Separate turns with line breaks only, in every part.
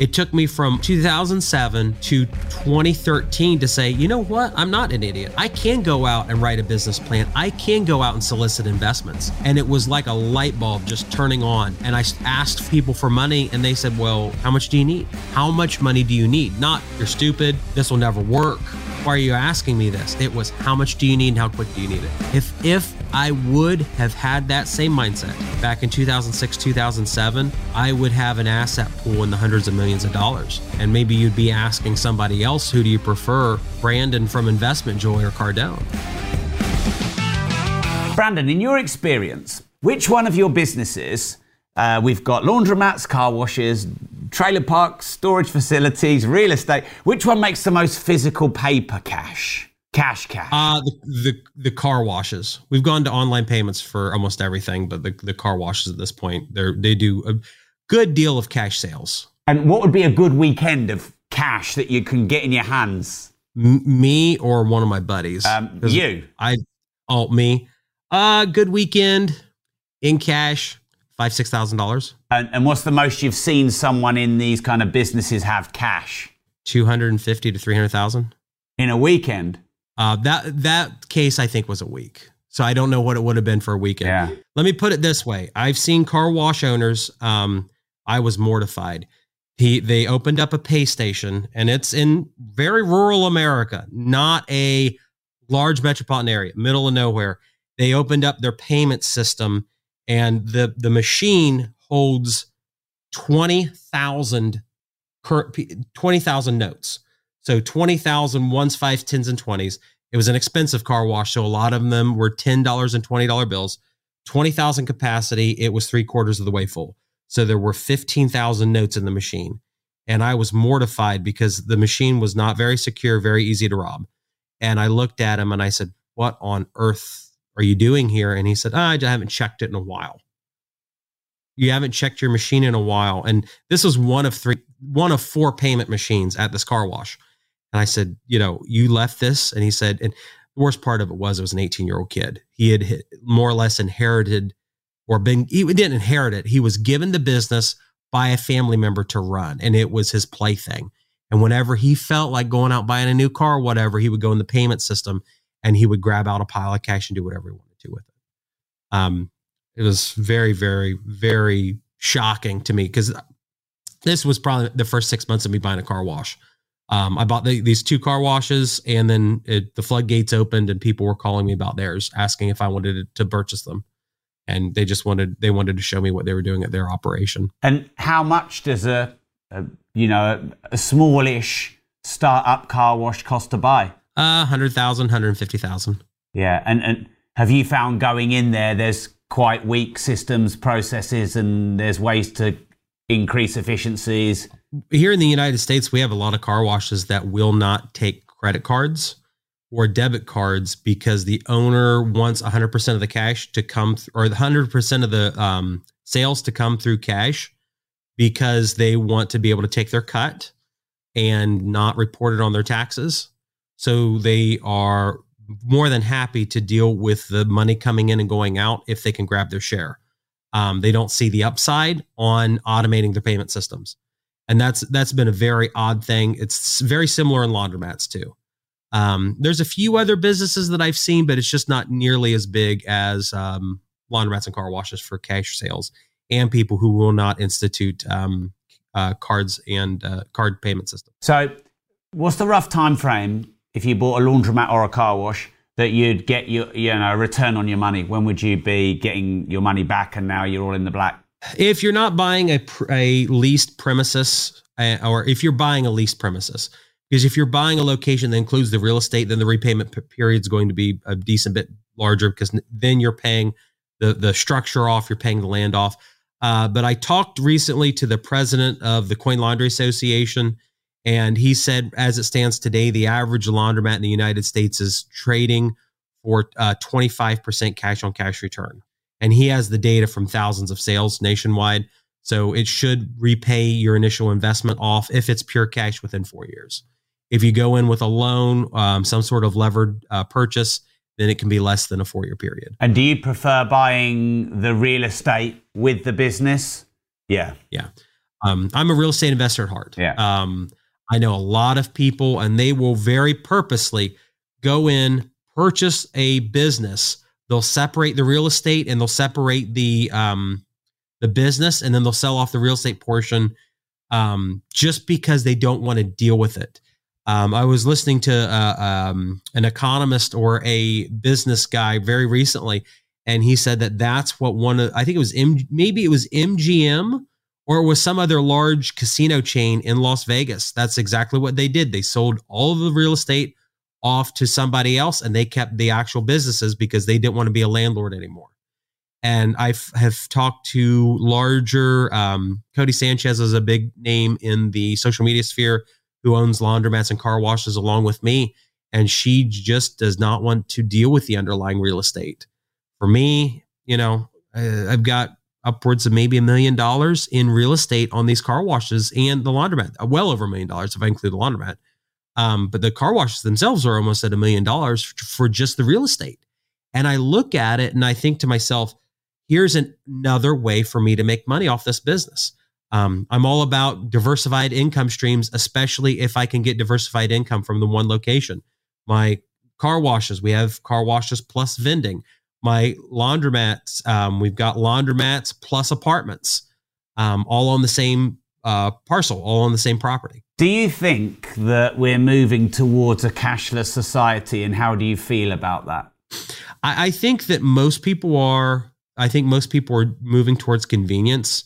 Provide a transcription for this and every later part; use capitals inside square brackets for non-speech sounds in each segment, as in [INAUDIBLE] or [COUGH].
It took me from 2007 to 2013 to say, you know what? I'm not an idiot. I can go out and write a business plan. I can go out and solicit investments. And it was like a light bulb just turning on. And I asked people for money and they said, well, how much do you need? How much money do you need? Not, you're stupid. This will never work. Why are you asking me this? It was how much do you need and how quick do you need it? If if I would have had that same mindset back in 2006, 2007, I would have an asset pool in the hundreds of millions of dollars. And maybe you'd be asking somebody else, who do you prefer, Brandon from Investment Joy or Cardone?
Brandon, in your experience, which one of your businesses uh, we've got laundromats, car washes, trailer parks, storage facilities, real estate. Which one makes the most physical paper cash? Cash, cash.
Uh, the, the the car washes. We've gone to online payments for almost everything, but the, the car washes at this point, they they do a good deal of cash sales.
And what would be a good weekend of cash that you can get in your hands?
M- me or one of my buddies?
Um, you.
I. Oh, me. Uh, good weekend in cash five six thousand dollars.
And, and what's the most you've seen someone in these kind of businesses have cash?
Two hundred and fifty to three hundred thousand
in a weekend.
Uh, that that case I think was a week. So I don't know what it would have been for a weekend.
Yeah.
Let me put it this way: I've seen car wash owners. Um, I was mortified. He they opened up a pay station, and it's in very rural America, not a large metropolitan area, middle of nowhere. They opened up their payment system and the the machine holds 20,000 20,000 notes. So 20,000 ones, fives, tens, and 20s. It was an expensive car wash. So a lot of them were $10 and $20 bills. 20,000 capacity. It was three quarters of the way full. So there were 15,000 notes in the machine. And I was mortified because the machine was not very secure, very easy to rob. And I looked at him and I said, What on earth are you doing here? And he said, oh, I haven't checked it in a while. You haven't checked your machine in a while. And this was one of three, one of four payment machines at this car wash. And I said, you know, you left this. And he said, and the worst part of it was it was an 18 year old kid. He had more or less inherited or been, he didn't inherit it. He was given the business by a family member to run, and it was his plaything. And whenever he felt like going out buying a new car, or whatever, he would go in the payment system and he would grab out a pile of cash and do whatever he wanted to with it. Um, it was very, very, very shocking to me because this was probably the first six months of me buying a car wash. Um, I bought the, these two car washes, and then it, the floodgates opened, and people were calling me about theirs, asking if I wanted to, purchase them, and they just wanted they wanted to show me what they were doing at their operation.
And how much does a, a you know a, a smallish startup car wash cost to buy?
Uh, 100,000, 150,000.
Yeah. And, and have you found going in there, there's quite weak systems, processes, and there's ways to increase efficiencies?
Here in the United States, we have a lot of car washes that will not take credit cards or debit cards because the owner wants 100% of the cash to come th- or 100% of the um, sales to come through cash because they want to be able to take their cut and not report it on their taxes. So they are more than happy to deal with the money coming in and going out if they can grab their share. Um, they don't see the upside on automating their payment systems, and that's that's been a very odd thing. It's very similar in laundromats too. Um, there's a few other businesses that I've seen, but it's just not nearly as big as um, laundromats and car washes for cash sales and people who will not institute um, uh, cards and uh, card payment systems.
So, what's the rough time frame if you bought a laundromat or a car wash that you'd get your you know return on your money when would you be getting your money back and now you're all in the black
if you're not buying a, a leased premises uh, or if you're buying a leased premises because if you're buying a location that includes the real estate then the repayment period is going to be a decent bit larger because then you're paying the the structure off you're paying the land off uh, but i talked recently to the president of the coin laundry association and he said, as it stands today, the average laundromat in the United States is trading for uh, 25% cash on cash return. And he has the data from thousands of sales nationwide. So it should repay your initial investment off if it's pure cash within four years. If you go in with a loan, um, some sort of levered uh, purchase, then it can be less than a four year period.
And do you prefer buying the real estate with the business? Yeah.
Yeah. Um, I'm a real estate investor at heart.
Yeah.
Um, I know a lot of people, and they will very purposely go in, purchase a business. They'll separate the real estate and they'll separate the um, the business, and then they'll sell off the real estate portion um, just because they don't want to deal with it. Um, I was listening to uh, um, an economist or a business guy very recently, and he said that that's what one of I think it was M, maybe it was MGM or it was some other large casino chain in Las Vegas. That's exactly what they did. They sold all of the real estate off to somebody else, and they kept the actual businesses because they didn't want to be a landlord anymore. And I have talked to larger. Um, Codie Sanchez is a big name in the social media sphere who owns laundromats and car washes along with me. And she just does not want to deal with the underlying real estate. For me, you know, I've got upwards of maybe a million dollars in real estate on these car washes and the laundromat, well over a million dollars if I include the laundromat. Um, but the car washes themselves are almost at a million dollars for just the real estate. And I look at it and I think to myself, here's an, another way for me to make money off this business. Um, I'm all about diversified income streams, especially if I can get diversified income from the one location. My car washes, we have car washes plus vending. My laundromats, um, we've got laundromats plus apartments, um, all on the same uh, parcel, all on the same property.
Do you think that we're moving towards a cashless society, and how do you feel about that?
I, I think that most people are. I think most people are moving towards convenience.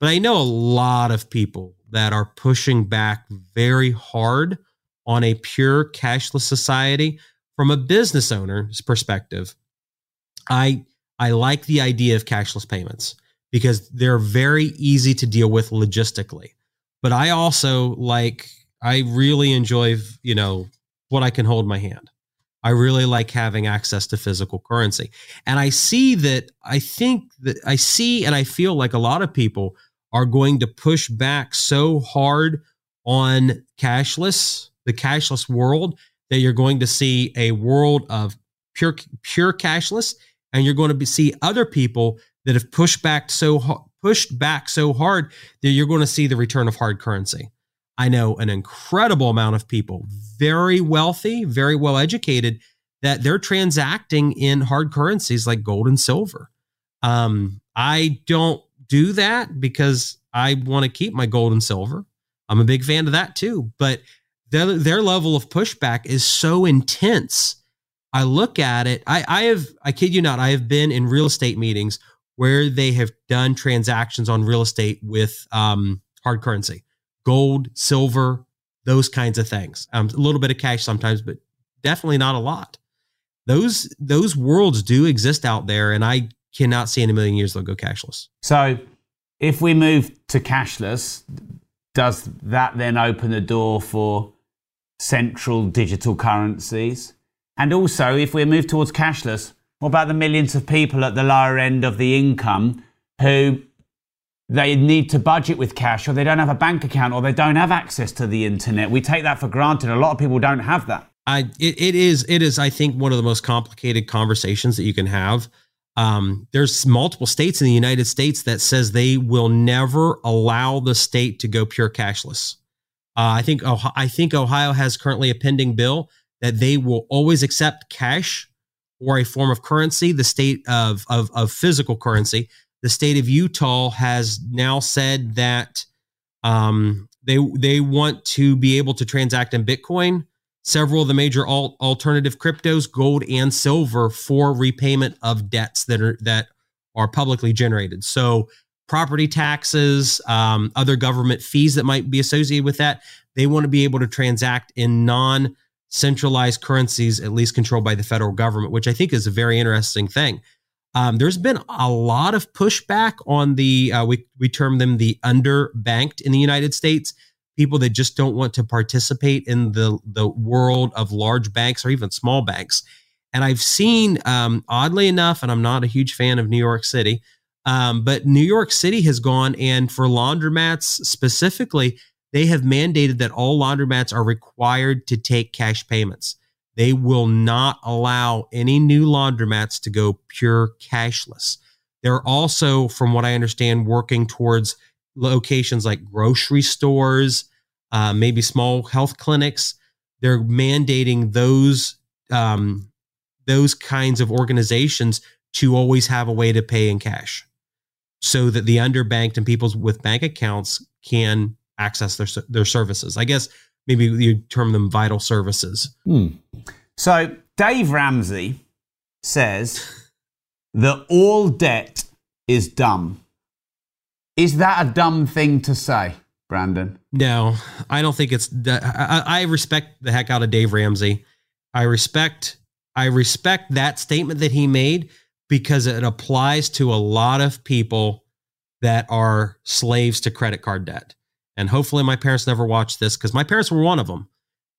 But I know a lot of people that are pushing back very hard on a pure cashless society from a business owner's perspective. I I like the idea of cashless payments because they're very easy to deal with logistically. But I also like I really enjoy, you know, what I can hold my hand. I really like having access to physical currency. And I see that I think that I see and I feel like a lot of people are going to push back so hard on cashless, the cashless world, that you're going to see a world of pure pure cashless, and you're going to be, see other people that have pushed back so pushed back so hard that you're going to see the return of hard currency. I know an incredible amount of people, very wealthy, very well educated, that they're transacting in hard currencies like gold and silver. Um, I don't do that because I want to keep my gold and silver. I'm a big fan of that too. But their, their level of pushback is so intense. I look at it. I, I have, I kid you not, I have been in real estate meetings where they have done transactions on real estate with um, hard currency, gold, silver, those kinds of things. Um, a little bit of cash sometimes, but definitely not a lot. Those those worlds do exist out there, and I cannot see in a million years they'll go cashless.
So, if we move to cashless, does that then open the door for central digital currencies? And also, if we move towards cashless, what about the millions of people at the lower end of the income who they need to budget with cash or they don't have a bank account or they don't have access to the internet? We take that for granted. A lot of people don't have that.
I, it, it is it is I think one of the most complicated conversations that you can have um, there's multiple states in the United States that says they will never allow the state to go pure cashless. Uh, I think Ohio, I think Ohio has currently a pending bill that they will always accept cash or a form of currency. The state of of, of physical currency. The state of Utah has now said that um, they they want to be able to transact in Bitcoin several of the major alt- alternative cryptos, gold and silver, for repayment of debts that are that are publicly generated. So property taxes, um, other government fees that might be associated with that, they want to be able to transact in non centralized currencies, at least controlled by the federal government, which I think is a very interesting thing. Um, there's been a lot of pushback on the uh, we we term them the underbanked in the United States people that just don't want to participate in the the world of large banks or even small banks. And I've seen, um, oddly enough, and I'm not a huge fan of New York City, um, but New York City has gone and for laundromats specifically, they have mandated that all laundromats are required to take cash payments. They will not allow any new laundromats to go pure cashless. They're also, from what I understand, working towards locations like grocery stores, uh, maybe small health clinics. They're mandating those um, those kinds of organizations to always have a way to pay in cash, so that the underbanked and people with bank accounts can access their their services. I guess maybe you term them vital services.
Hmm. So Dave Ramsey says that all debt is dumb. Is that a dumb thing to say, Brandon?
No, I don't think it's. I, I respect the heck out of Dave Ramsey. I respect. I respect that statement that he made because it applies to a lot of people that are slaves to credit card debt. And hopefully, my parents never watched this because my parents were one of them.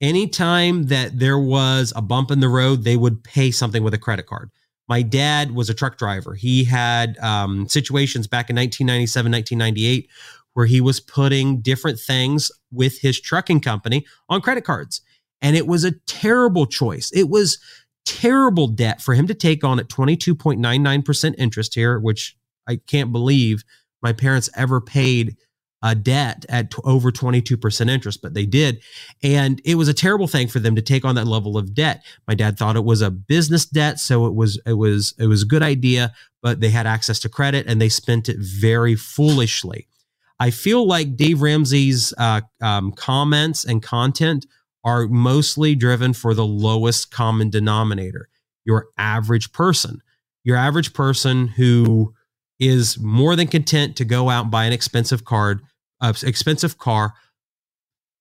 Anytime that there was a bump in the road, they would pay something with a credit card. My dad was a truck driver. He had um, situations back in 1997, 1998, where he was putting different things with his trucking company on credit cards. And it was a terrible choice. It was terrible debt for him to take on at 22.99% interest here, which I can't believe my parents ever paid a debt at t- over 22% interest, but they did. And it was a terrible thing for them to take on that level of debt. My dad thought it was a business debt, so it was it was it was a good idea, but they had access to credit and they spent it very foolishly. I feel like Dave Ramsey's uh, um, comments and content are mostly driven for the lowest common denominator, your average person. Your average person who is more than content to go out and buy an expensive card expensive car,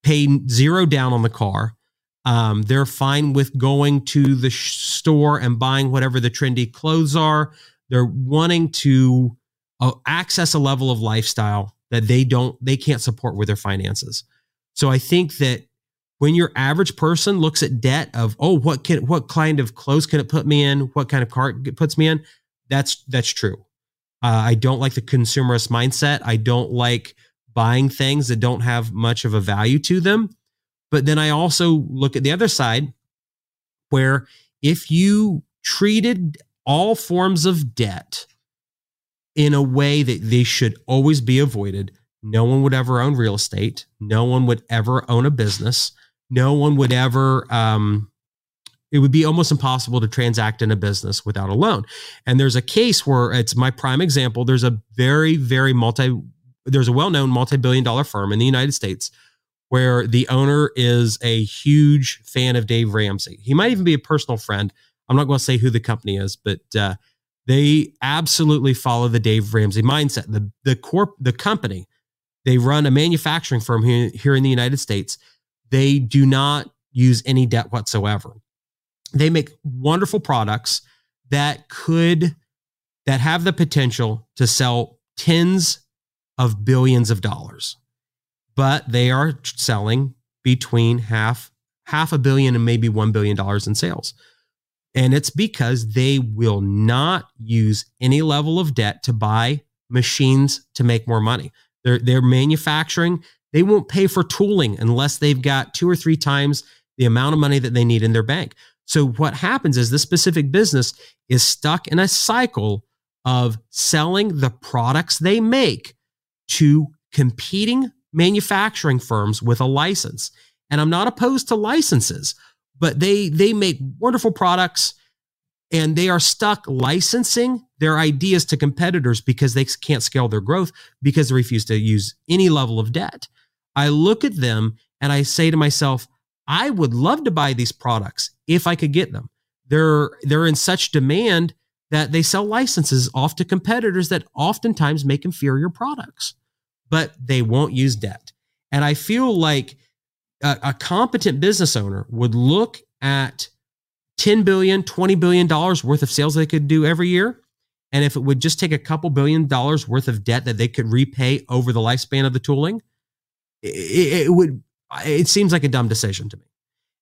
pay zero down on the car. Um, they're fine with going to the sh- store and buying whatever the trendy clothes are. They're wanting to uh, access a level of lifestyle that they don't, they can't support with their finances. So I think that when your average person looks at debt of, oh, what can, what kind of clothes can it put me in? What kind of car it puts me in? That's that's true. Uh, I don't like the consumerist mindset. I don't like buying things that don't have much of a value to them. But then I also look at the other side where if you treated all forms of debt in a way that they should always be avoided, no one would ever own real estate. No one would ever own a business. No one would ever, um, it would be almost impossible to transact in a business without a loan. And there's a case where it's my prime example. There's a very, very multi there's a well-known multi-billion dollar firm in the United States where the owner is a huge fan of Dave Ramsey. He might even be a personal friend. I'm not going to say who the company is, but uh, they absolutely follow the Dave Ramsey mindset. The the corp the company they run a manufacturing firm here, here in the United States. They do not use any debt whatsoever. They make wonderful products that could that have the potential to sell tens of billions of dollars. But they are selling between half half a billion and maybe 1 billion dollars in sales. And it's because they will not use any level of debt to buy machines to make more money. They're, they're manufacturing. They won't pay for tooling unless they've got two or three times the amount of money that they need in their bank. So what happens is this specific business is stuck in a cycle of selling the products they make to competing manufacturing firms with a license. And I'm not opposed to licenses, but they they make wonderful products and they are stuck licensing their ideas to competitors because they can't scale their growth because they refuse to use any level of debt. I look at them and I say to myself, I would love to buy these products if I could get them. They're they're in such demand that they sell licenses off to competitors that oftentimes make inferior products but they won't use debt. And I feel like a, a competent business owner would look at 10 billion, 20 billion dollars worth of sales they could do every year. And if it would just take a couple billion dollars worth of debt that they could repay over the lifespan of the tooling, it, it would, it seems like a dumb decision to me.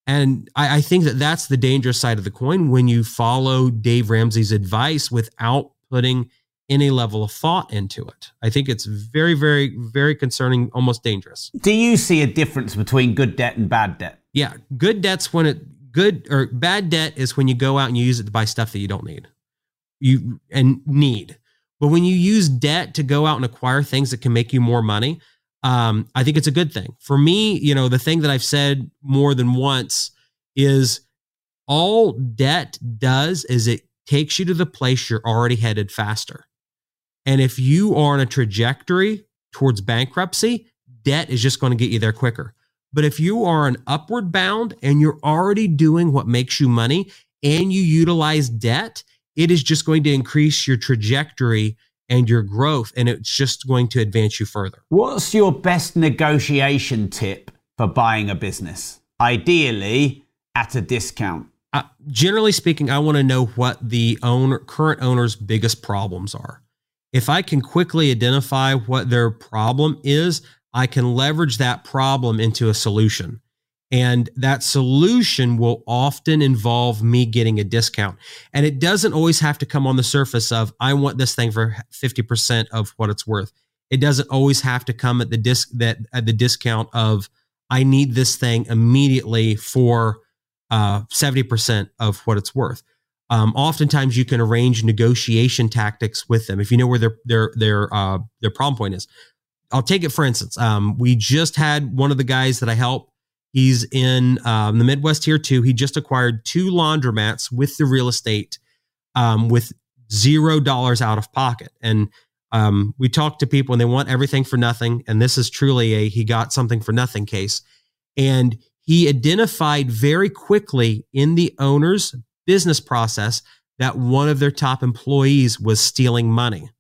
And I, I, think that that's the dangerous side of the coin when you follow Dave Ramsey's advice without putting any level of thought into it. I think it's very, very, very concerning, almost dangerous.
Do you see a difference between good debt and bad debt?
Yeah, good debt's when it good or bad debt is when you go out and you use it to buy stuff that you don't need. You and need. But when you use debt to go out and acquire things that can make you more money, um, I think it's a good thing. For me, you know, the thing that I've said more than once is all debt does is it takes you to the place you're already headed faster. And if you are on a trajectory towards bankruptcy, debt is just going to get you there quicker. But if you are an upward bound and you're already doing what makes you money and you utilize debt, it is just going to increase your trajectory and your growth, and it's just going to advance you further.
What's your best negotiation tip for buying a business? Ideally, at a discount.
Uh, generally speaking, I want to know what the owner, current owner's biggest problems are. If I can quickly identify what their problem is, I can leverage that problem into a solution. And that solution will often involve me getting a discount. And it doesn't always have to come on the surface of, I want this thing for 50% of what it's worth. It doesn't always have to come at the disc that at the discount of, I need this thing immediately for uh, 70% of what it's worth. Um, oftentimes you can arrange negotiation tactics with them if you know where their their their uh, their problem point is. I'll take it for instance. Um, we just had one of the guys that I help He's in um, the Midwest here too. He just acquired two laundromats with the real estate um, with zero dollars out of pocket. And um, we talk to people and they want everything for nothing. And this is truly a he got something for nothing case. And he identified very quickly in the owner's business process that one of their top employees was stealing money.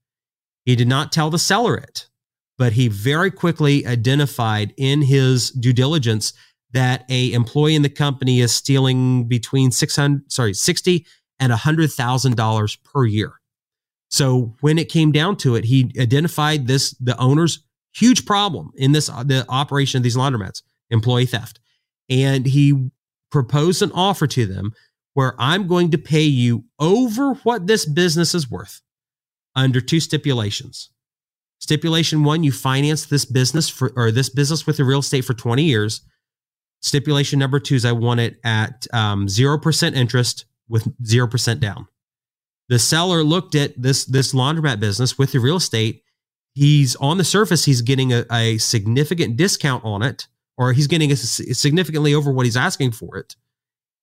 He did not tell the seller it, but he very quickly identified in his due diligence that a employee in the company is stealing between 600 sorry 60 and $100,000 per year. So when it came down to it, he identified this the owner's huge problem in this the operation of these laundromats, employee theft. And he proposed an offer to them where I'm going to pay you over what this business is worth under two stipulations. Stipulation 1, you finance this business for or this business with the real estate for 20 years Stipulation number two is I want it at um, 0% interest with 0% down. The seller looked at this, this laundromat business with the real estate. He's on the surface, he's getting a, a significant discount on it, or he's getting a, significantly over what he's asking for it.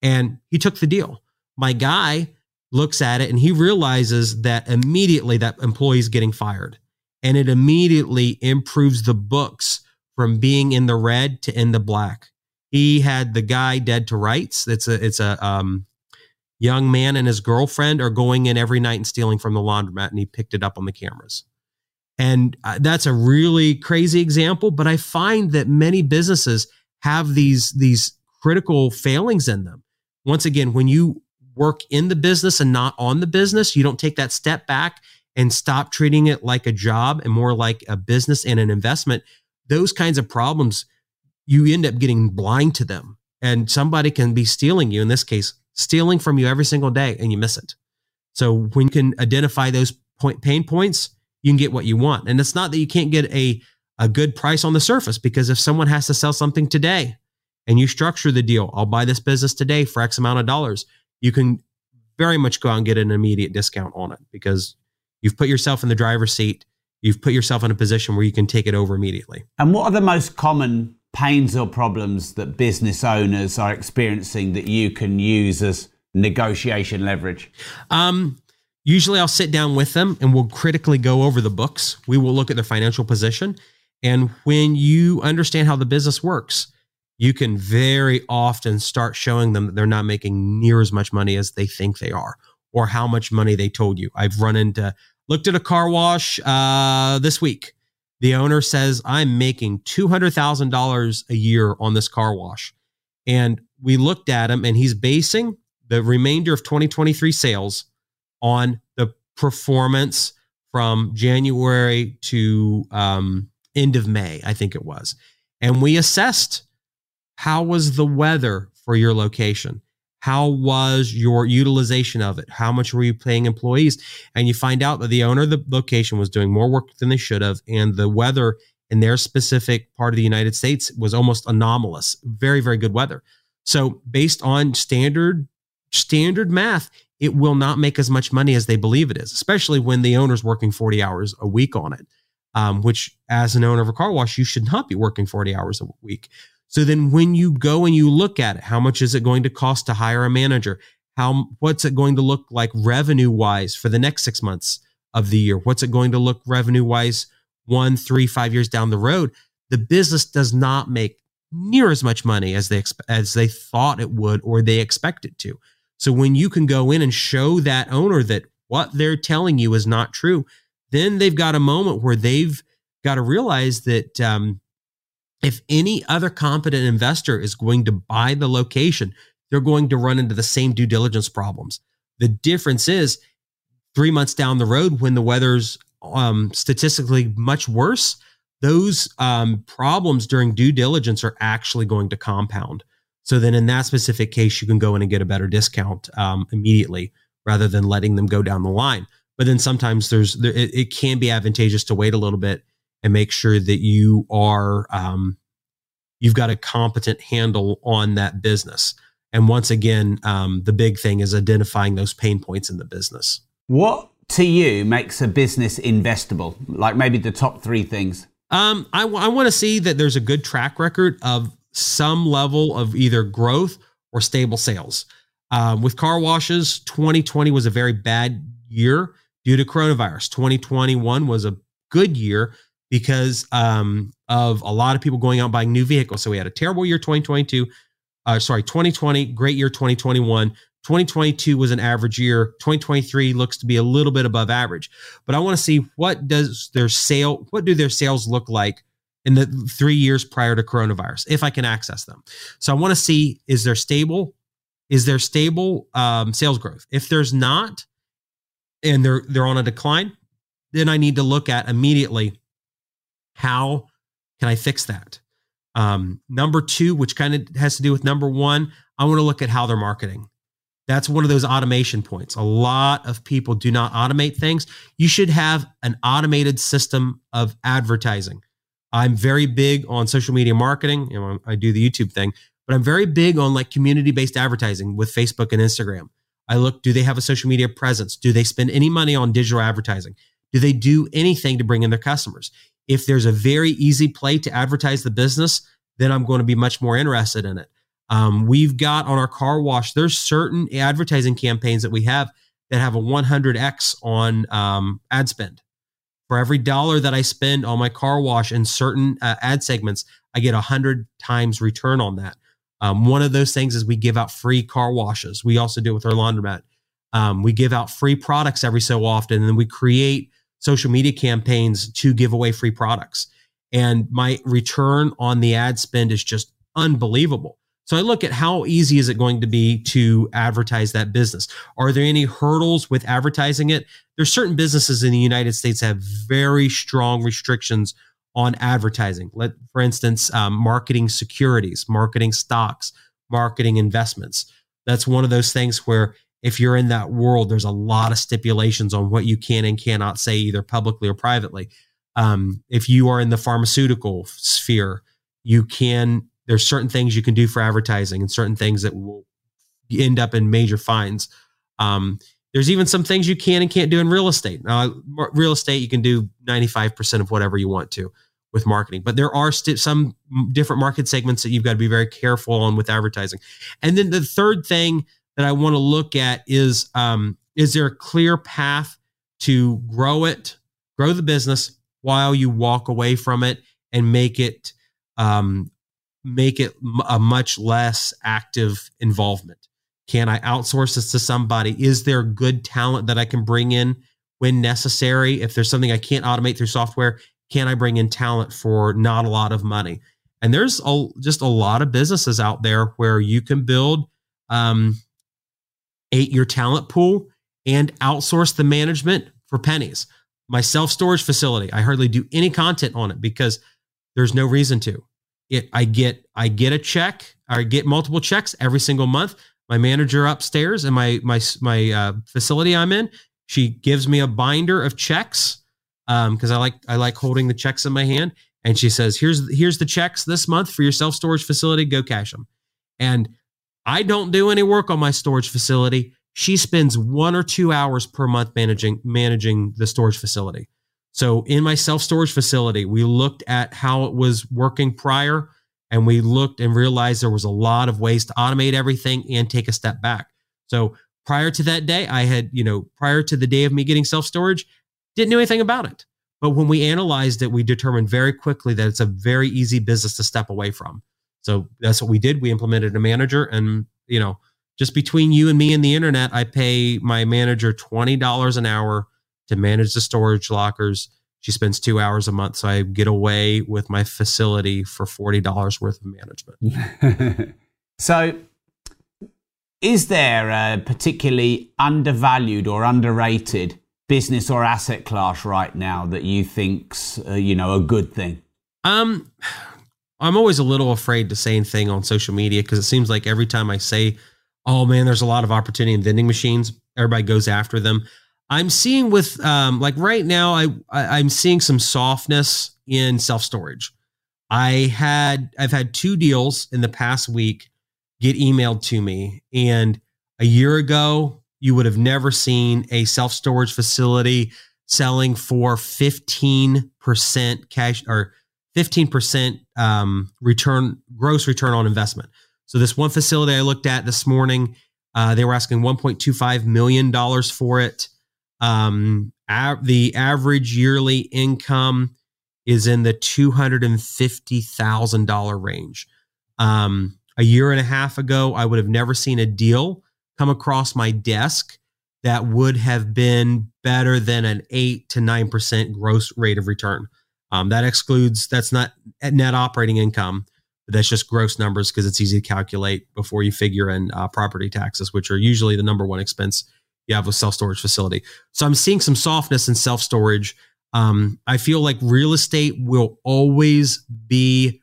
And he took the deal. My guy looks at it and he realizes that immediately that employee is getting fired. And it immediately improves the books from being in the red to in the black. He had the guy dead to rights. It's a it's a um, young man and his girlfriend are going in every night and stealing from the laundromat, and he picked it up on the cameras. And uh, that's a really crazy example, but I find that many businesses have these these critical failings in them. Once again, when you work in the business and not on the business, you don't take that step back and stop treating it like a job and more like a business and an investment. Those kinds of problems you end up getting blind to them. And somebody can be stealing you, in this case, stealing from you every single day, and you miss it. So when you can identify those point, pain points, you can get what you want. And it's not that you can't get a, a good price on the surface, because if someone has to sell something today and you structure the deal, I'll buy this business today for X amount of dollars, you can very much go out and get an immediate discount on it because you've put yourself in the driver's seat. You've put yourself in a position where you can take it over immediately.
And what are the most common pains or problems that business owners are experiencing that you can use as negotiation leverage?
Um, usually I'll sit down with them and we'll critically go over the books. We will look at their financial position. And when you understand how the business works, you can very often start showing them that they're not making near as much money as they think they are or how much money they told you. I've run into, looked at a car wash uh, this week the owner says, I'm making $200,000 a year on this car wash. And we looked at him and he's basing the remainder of 2023 sales on the performance from January to um, end of May, I think it was. And we assessed how was the weather for your location? How was your utilization of it? How much were you paying employees? And you find out that the owner of the location was doing more work than they should have, and the weather in their specific part of the United States was almost anomalous. Very, very good weather. So, based on standard standard math, it will not make as much money as they believe it is, especially when the owner's working 40 hours a week on it. Um, which, as an owner of a car wash, you should not be working 40 hours a week. So then, when you go and you look at it, how much is it going to cost to hire a manager? How what's it going to look like revenue wise for the next six months of the year? What's it going to look revenue wise one, three, five years down the road? The business does not make near as much money as they as they thought it would or they expect it to. So when you can go in and show that owner that what they're telling you is not true, then they've got a moment where they've got to realize that um, if any other competent investor is going to buy the location, they're going to run into the same due diligence problems. The difference is three months down the road when the weather's um, statistically much worse, those um, problems during due diligence are actually going to compound. So then, in that specific case, you can go in and get a better discount um, immediately rather than letting them go down the line. But then sometimes there's there, it, it, can be advantageous to wait a little bit and make sure that you are um, you've got a competent handle on that business. And once again, um, the big thing is identifying those pain points in the business.
What to you makes a business investable? Like maybe the top three things.
Um, I, w- I want to see that there's a good track record of some level of either growth or stable sales. Um, with car washes, 2020 was a very bad year due to coronavirus. 2021 was a good year because um, of a lot of people going out buying new vehicles. So we had a terrible year 2022. Uh, sorry, 2020, great year 2021. 2022 was an average year. 2023 looks to be a little bit above average. But I want to see what does their sale, what do their sales look like in the three years prior to coronavirus, if I can access them. So I want to see is there stable, is there stable um, sales growth? If there's not, and they're they're on a decline, then I need to look at immediately how can I fix that. Um, number two, which kind of has to do with number one, I want to look at how they're marketing. That's one of those automation points. A lot of people do not automate things. You should have an automated system of advertising. I'm very big on social media marketing. You know, I do the YouTube thing, but I'm very big on like community based advertising with Facebook and Instagram. I look, do they have a social media presence? Do they spend any money on digital advertising? Do they do anything to bring in their customers? If there's a very easy play to advertise the business, then I'm going to be much more interested in it. Um, we've got on our car wash, there's certain advertising campaigns that we have that have a 100x on um, ad spend. For every dollar that I spend on my car wash in certain uh, ad segments, I get a hundred times return on that. Um, one of those things is we give out free car washes. We also do it with our laundromat. Um, we give out free products every so often, and then we create social media campaigns to give away free products. And my return on the ad spend is just unbelievable. So I look at how easy is it going to be to advertise that business? Are there any hurdles with advertising it? There's certain businesses in the United States have very strong restrictions on advertising. Let, for instance, um, marketing securities, marketing stocks, marketing investments. That's one of those things where if you're in that world, there's a lot of stipulations on what you can and cannot say, either publicly or privately. Um, if you are in the pharmaceutical sphere, you can there's certain things you can do for advertising and certain things that will end up in major fines. Um, there's even some things you can and can't do in real estate. Now, real estate, you can do 95% of whatever you want to with marketing, but there are st- some different market segments that you've got to be very careful on with advertising. And then the third thing that I want to look at is um, is there a clear path to grow it, grow the business while you walk away from it and make it um, make it a much less active involvement? Can I outsource this to somebody? Is there good talent that I can bring in when necessary? If there's something I can't automate through software, can I bring in talent for not a lot of money? And there's a, just a lot of businesses out there where you can build um, year talent pool and outsource the management for pennies. My self storage facility, I hardly do any content on it because there's no reason to it I get I get a check I get multiple checks every single month. My manager upstairs and my my my uh, facility I'm in, she gives me a binder of checks because um, I like I like holding the checks in my hand, and she says, "Here's here's the checks this month for your self storage facility. Go cash them." And I don't do any work on my storage facility. she spends one or two hours per month managing managing the storage facility. So in my self storage facility, we looked at how it was working prior, and we looked and realized there was a lot of ways to automate everything and take a step back. So prior to that day, I had you know prior to the day of me getting self storage, didn't know anything about it. But when we analyzed it, we determined very quickly that it's a very easy business to step away from. So that's what we did. We implemented a manager, and you know just between you and me and the internet, I pay my manager $20 an hour to manage the storage lockers. She spends two hours a month. So I get away with my facility for $40 worth of management. [LAUGHS]
so, is there a particularly undervalued or underrated business or asset class right now that you think's uh, you know a good thing?
Um, I'm always a little afraid to say anything on social media because it seems like every time I say oh man, there's a lot of opportunity in vending machines. Everybody goes after them. I'm seeing with um, like right now, I, I I'm seeing some softness in self storage. I had I've had two deals in the past week get emailed to me, and a year ago you would have never seen a self storage facility selling for 15% cash or 15% um, return gross return on investment. So this one facility I looked at this morning, uh, they were asking 1.25 million dollars for it. Um, av- the average yearly income is in the two hundred and fifty thousand dollar range. Um, a year and a half ago, I would have never seen a deal come across my desk that would have been better than an eight to nine percent gross rate of return. Um, that excludes that's not net operating income. That's just gross numbers because it's easy to calculate before you figure in uh, property taxes, which are usually the number one expense you have with self storage facility. So I'm seeing some softness in self storage. Um, I feel like real estate will always be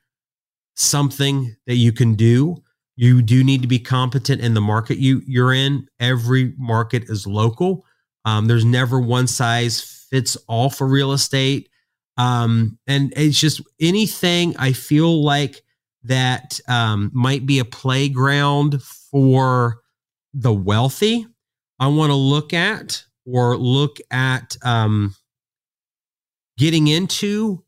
something that you can do. You do need to be competent in the market you you're in. Every market is local. Um, there's never one size fits all for real estate. Um, and it's just anything I feel like that um, might be a playground for the wealthy, I want to look at or look at um, getting into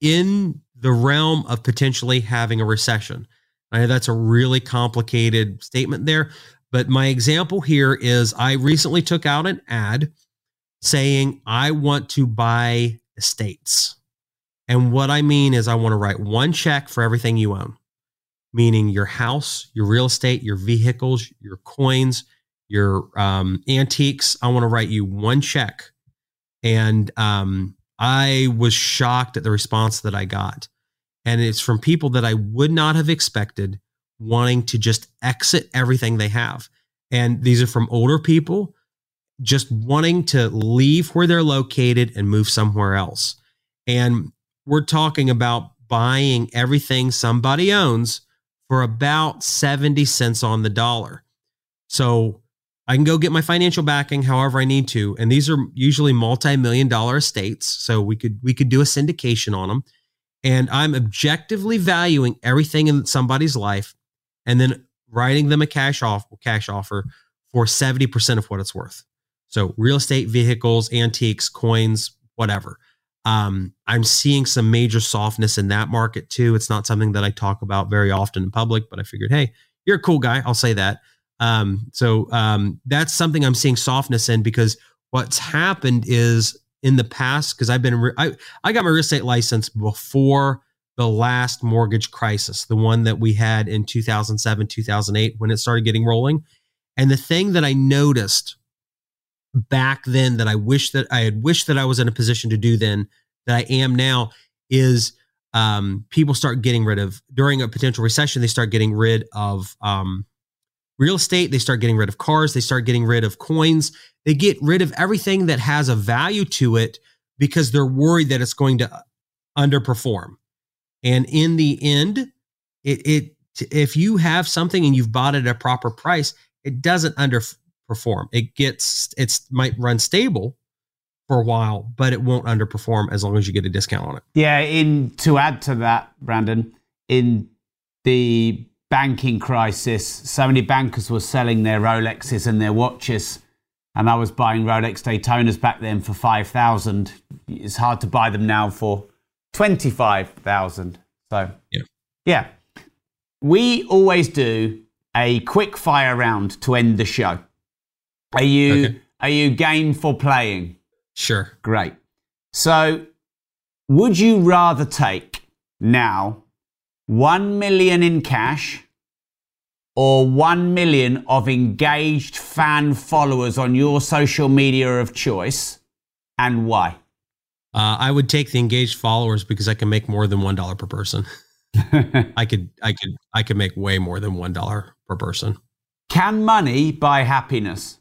in the realm of potentially having a recession. I know that's a really complicated statement there, but my example here is I recently took out an ad saying I want to buy estates. And what I mean is, I want to write one check for everything you own, meaning your house, your real estate, your vehicles, your coins, your um, antiques. I want to write you one check. And um, I was shocked at the response that I got. And it's from people that I would not have expected wanting to just exit everything they have. And these are from older people just wanting to leave where they're located and move somewhere else. And we're talking about buying everything somebody owns for about 70 cents on the dollar. So I can go get my financial backing however I need to. And these are usually multi-million dollar estates. So we could we could do a syndication on them. And I'm objectively valuing everything in somebody's life and then writing them a cash off cash offer for 70% of what it's worth. So real estate, vehicles, antiques, coins, whatever. Um, I'm seeing some major softness in that market too. It's not something that I talk about very often in public, but I figured, hey, you're a cool guy. I'll say that. Um, so um, that's something I'm seeing softness in because what's happened is in the past, because I've been, re- I, I got my real estate license before the last mortgage crisis, the one that we had in 2007, 2008, when it started getting rolling. And the thing that I noticed back then that I wish that I had wished that I was in a position to do then that I am now is um, people start getting rid of during a potential recession. They start getting rid of um, real estate. They start getting rid of cars. They start getting rid of coins. They get rid of everything that has a value to it because they're worried that it's going to underperform. And in the end, it, it if you have something and you've bought it at a proper price, it doesn't under perform. It gets it's might run stable for a while, but it won't underperform as long as you get a discount on it.
Yeah, in to add to that, Brandon, in the banking crisis, so many bankers were selling their Rolexes and their watches. And I was buying Rolex Daytonas back then for 5,000. It's hard to buy them now for 25,000. So,
Yeah.
yeah. We always do a quick fire round to end the show. Are you
Okay.
are you game for playing?
Sure.
Great. So, would you rather take now 1 million in cash or 1 million of engaged fan followers on your social media of choice and why?
Uh, I would take the engaged followers because I can make more than one dollar per person. [LAUGHS] I could, I could, I could make way more than one dollar per person.
Can money buy happiness?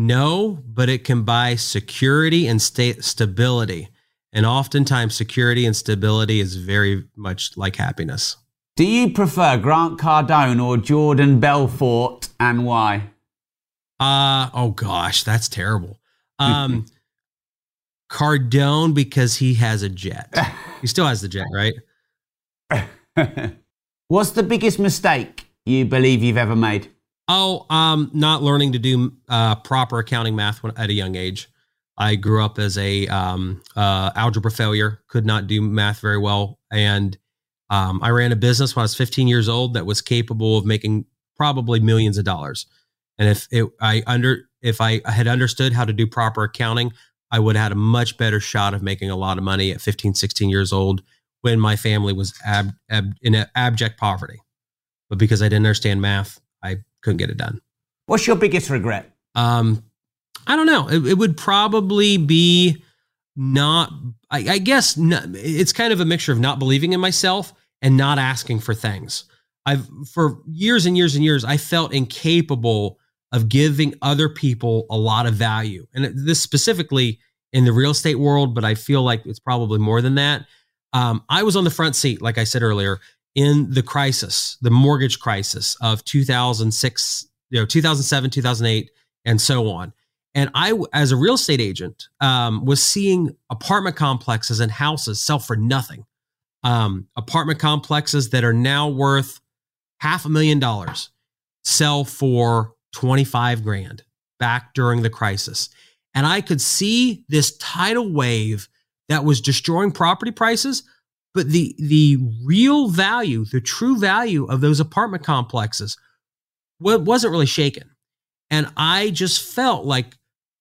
No, but it can buy security and sta- stability. And oftentimes, security and stability is very much like happiness.
Do you prefer Grant Cardone or Jordan Belfort and why?
Uh oh gosh, that's terrible. Um [LAUGHS] Cardone because he has a jet. He still has the jet, right? [LAUGHS]
What's the biggest mistake you believe you've ever made?
Oh, um, not learning to do uh, proper accounting math when, at a young age. I grew up as a um, uh, algebra failure, could not do math very well, and um, I ran a business when I was 15 years old that was capable of making probably millions of dollars. And if it, I under if I had understood how to do proper accounting, I would have had a much better shot of making a lot of money at 15, 16 years old when my family was ab, ab, in abject poverty. But because I didn't understand math, I couldn't get it done.
What's your biggest regret?
Um, I don't know. It, it would probably be not. I, I guess not, it's kind of a mixture of not believing in myself and not asking for things. I've for years and years and years I felt incapable of giving other people a lot of value, and this specifically in the real estate world, but I feel like it's probably more than that. Um, I was on the front seat, like I said earlier, in the crisis, the mortgage crisis of 2006, you know, 2007, 2008, and so on. And I, as a real estate agent, um, was seeing apartment complexes and houses sell for nothing. Um, apartment complexes that are now worth half a million dollars sell for 25 grand back during the crisis. And I could see this tidal wave that was destroying property prices, but the the real value, the true value of those apartment complexes wasn't really shaken. And I just felt like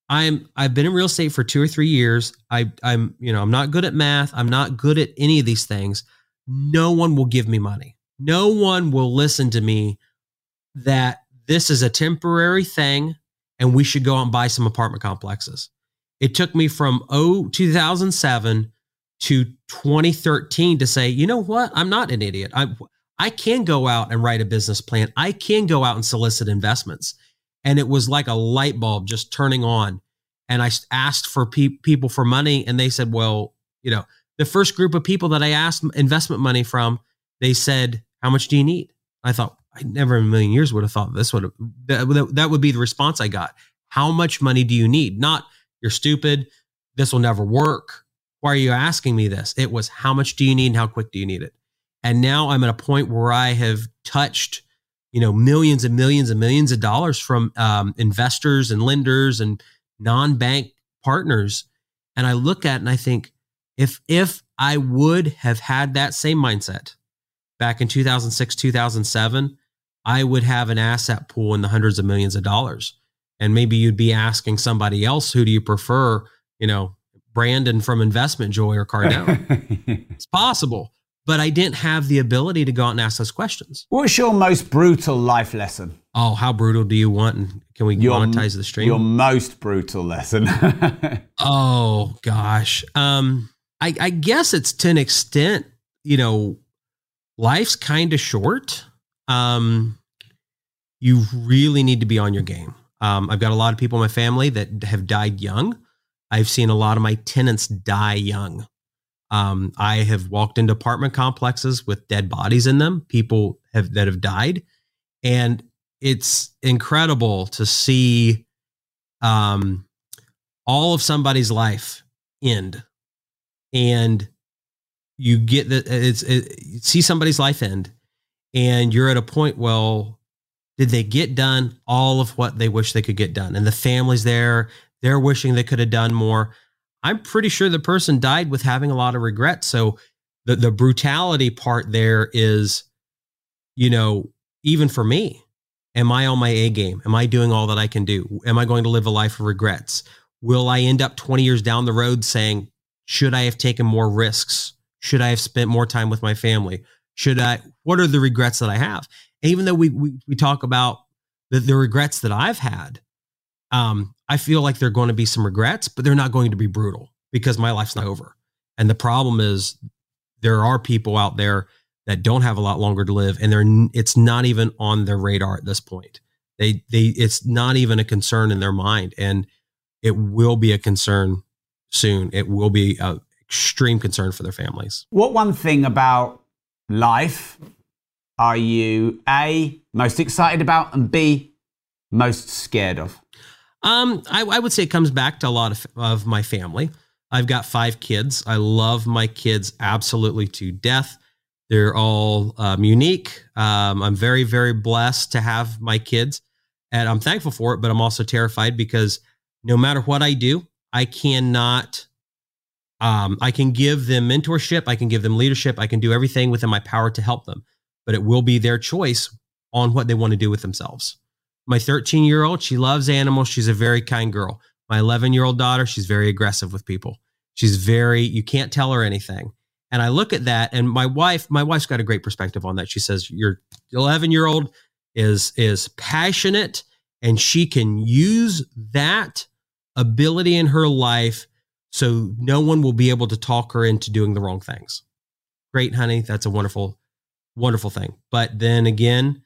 I'm I've been in real estate for 2 or 3 years. I I'm you know, I'm not good at math, I'm not good at any of these things. No one will give me money. No one will listen to me that this is a temporary thing and we should go out and buy some apartment complexes. It took me from oh 2007 to 2013 to say, you know what? I'm not an idiot. I I can go out and write a business plan. I can go out and solicit investments. And it was like a light bulb just turning on. And I asked for pe- people for money, and they said, well, you know, the first group of people that I asked investment money from, they said, how much do you need? I thought, I never in a million years would have thought this would that, that would be the response I got. How much money do you need? Not, you're stupid. This will never work. Why are you asking me this? It was, how much do you need and how quick do you need it? And now I'm at a point where I have touched, you know, millions and millions and millions of dollars from um, investors and lenders and non-bank partners. And I look at and I think, if if I would have had that same mindset back in 2006, 2007, I would have an asset pool in the hundreds of millions of dollars. And maybe you'd be asking somebody else, who do you prefer? You know, Brandon from Investment Joy or Cardone. [LAUGHS] it's possible, but I didn't have the ability to go out and ask those questions.
What's your most brutal life lesson?
Oh, how brutal do you want? And can we
Your-
monetize the stream?
Your most brutal lesson. [LAUGHS]
Oh gosh. Um I I guess it's to an extent, you know, life's kind of short. Um you really need to be on your game. Um I've got a lot of people in my family that have died young. I've seen a lot of my tenants die young. Um I have walked into apartment complexes with dead bodies in them, people have that have died and it's incredible to see um all of somebody's life end and you get that it's it, see somebody's life end and you're at a point, well, did they get done all of what they wish they could get done? And the family's there, they're wishing they could have done more. I'm pretty sure the person died with having a lot of regret. So the the brutality part there is, you know, even for me, am I on my A game? Am I doing all that I can do? Am I going to live a life of regrets? Will I end up 20 years down the road saying, should I have taken more risks? Should I have spent more time with my family? Should I, what are the regrets that I have? And even though we, we, we talk about the, the regrets that I've had, um, I feel like there are going to be some regrets, but they're not going to be brutal because my life's not over. And the problem is there are people out there that don't have a lot longer to live and they're it's not even on their radar at this point. They they it's not even a concern in their mind and it will be a concern soon. It will be a extreme concern for their families.
What one thing about life are you A most excited about and B most scared of?
Um, I, I, would say it comes back to a lot of, of my family. I've got five kids. I love my kids absolutely to death. They're all um, unique. Um, I'm very, very blessed to have my kids, and I'm thankful for it. But I'm also terrified because no matter what I do, I cannot. Um, I can give them mentorship. I can give them leadership. I can do everything within my power to help them, but it will be their choice on what they want to do with themselves. My 13 year old, she loves animals. She's a very kind girl. My 11 year old daughter, she's very aggressive with people. She's very, you can't tell her anything. And I look at that and my wife, my wife's got a great perspective on that. She says, your 11 year old is, is passionate and she can use that ability in her life so no one will be able to talk her into doing the wrong things. Great, honey. That's a wonderful, wonderful thing. But then again,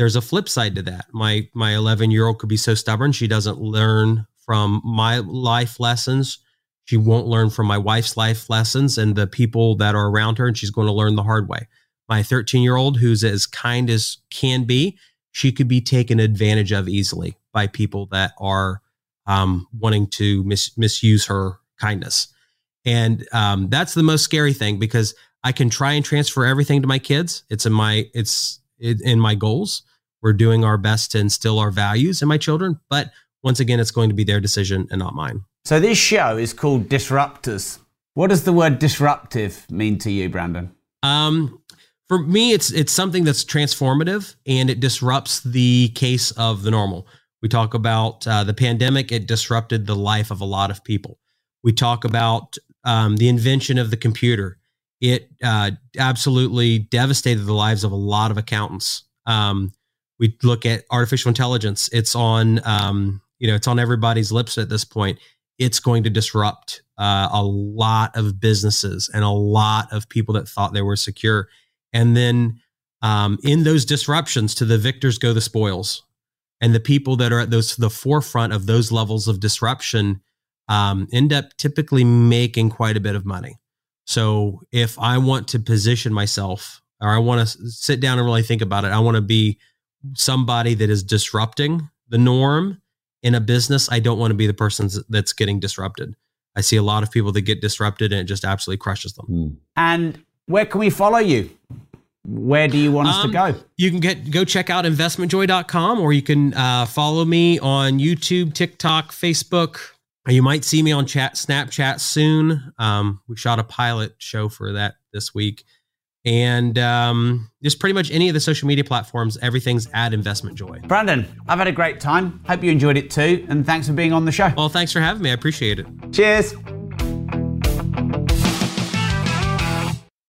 there's a flip side to that. My my 11 year old could be so stubborn she doesn't learn from my life lessons. She won't learn from my wife's life lessons and the people that are around her, and she's going to learn the hard way. My 13 year old, who's as kind as can be, she could be taken advantage of easily by people that are um, wanting to mis- misuse her kindness. And um, that's the most scary thing because I can try and transfer everything to my kids. It's in my it's in my goals. We're doing our best to instill our values in my children, but once again, it's going to be their decision and not mine.
So this show is called Disruptors. What does the word disruptive mean to you, Brandon?
Um, for me, it's it's something that's transformative and it disrupts the case of the normal. We talk about uh, the pandemic; it disrupted the life of a lot of people. We talk about um, the invention of the computer; it uh, absolutely devastated the lives of a lot of accountants. Um, we look at artificial intelligence; it's on um, you know it's on everybody's lips at this point. It's going to disrupt uh, a lot of businesses and a lot of people that thought they were secure. And then um, in those disruptions, to the victors go the spoils, and the people that are at those the forefront of those levels of disruption um, end up typically making quite a bit of money. So if I want to position myself, or I want to sit down and really think about it, I want to be somebody that is disrupting the norm in a business, I don't want to be the person that's getting disrupted. I see a lot of people that get disrupted and it just absolutely crushes them.
Hmm. And where can we follow you? Where do you want us um, to go?
You can get go check out investmentjoy.com or you can uh, follow me on YouTube, TikTok, Facebook. You might see me on chat Snapchat soon. Um, we shot a pilot show for that this week and um, just pretty much any of the social media platforms, everything's at Investment Joy.
Brandon, I've had a great time. Hope you enjoyed it too. And thanks for being on the show.
Well, thanks for having me. I appreciate it.
Cheers.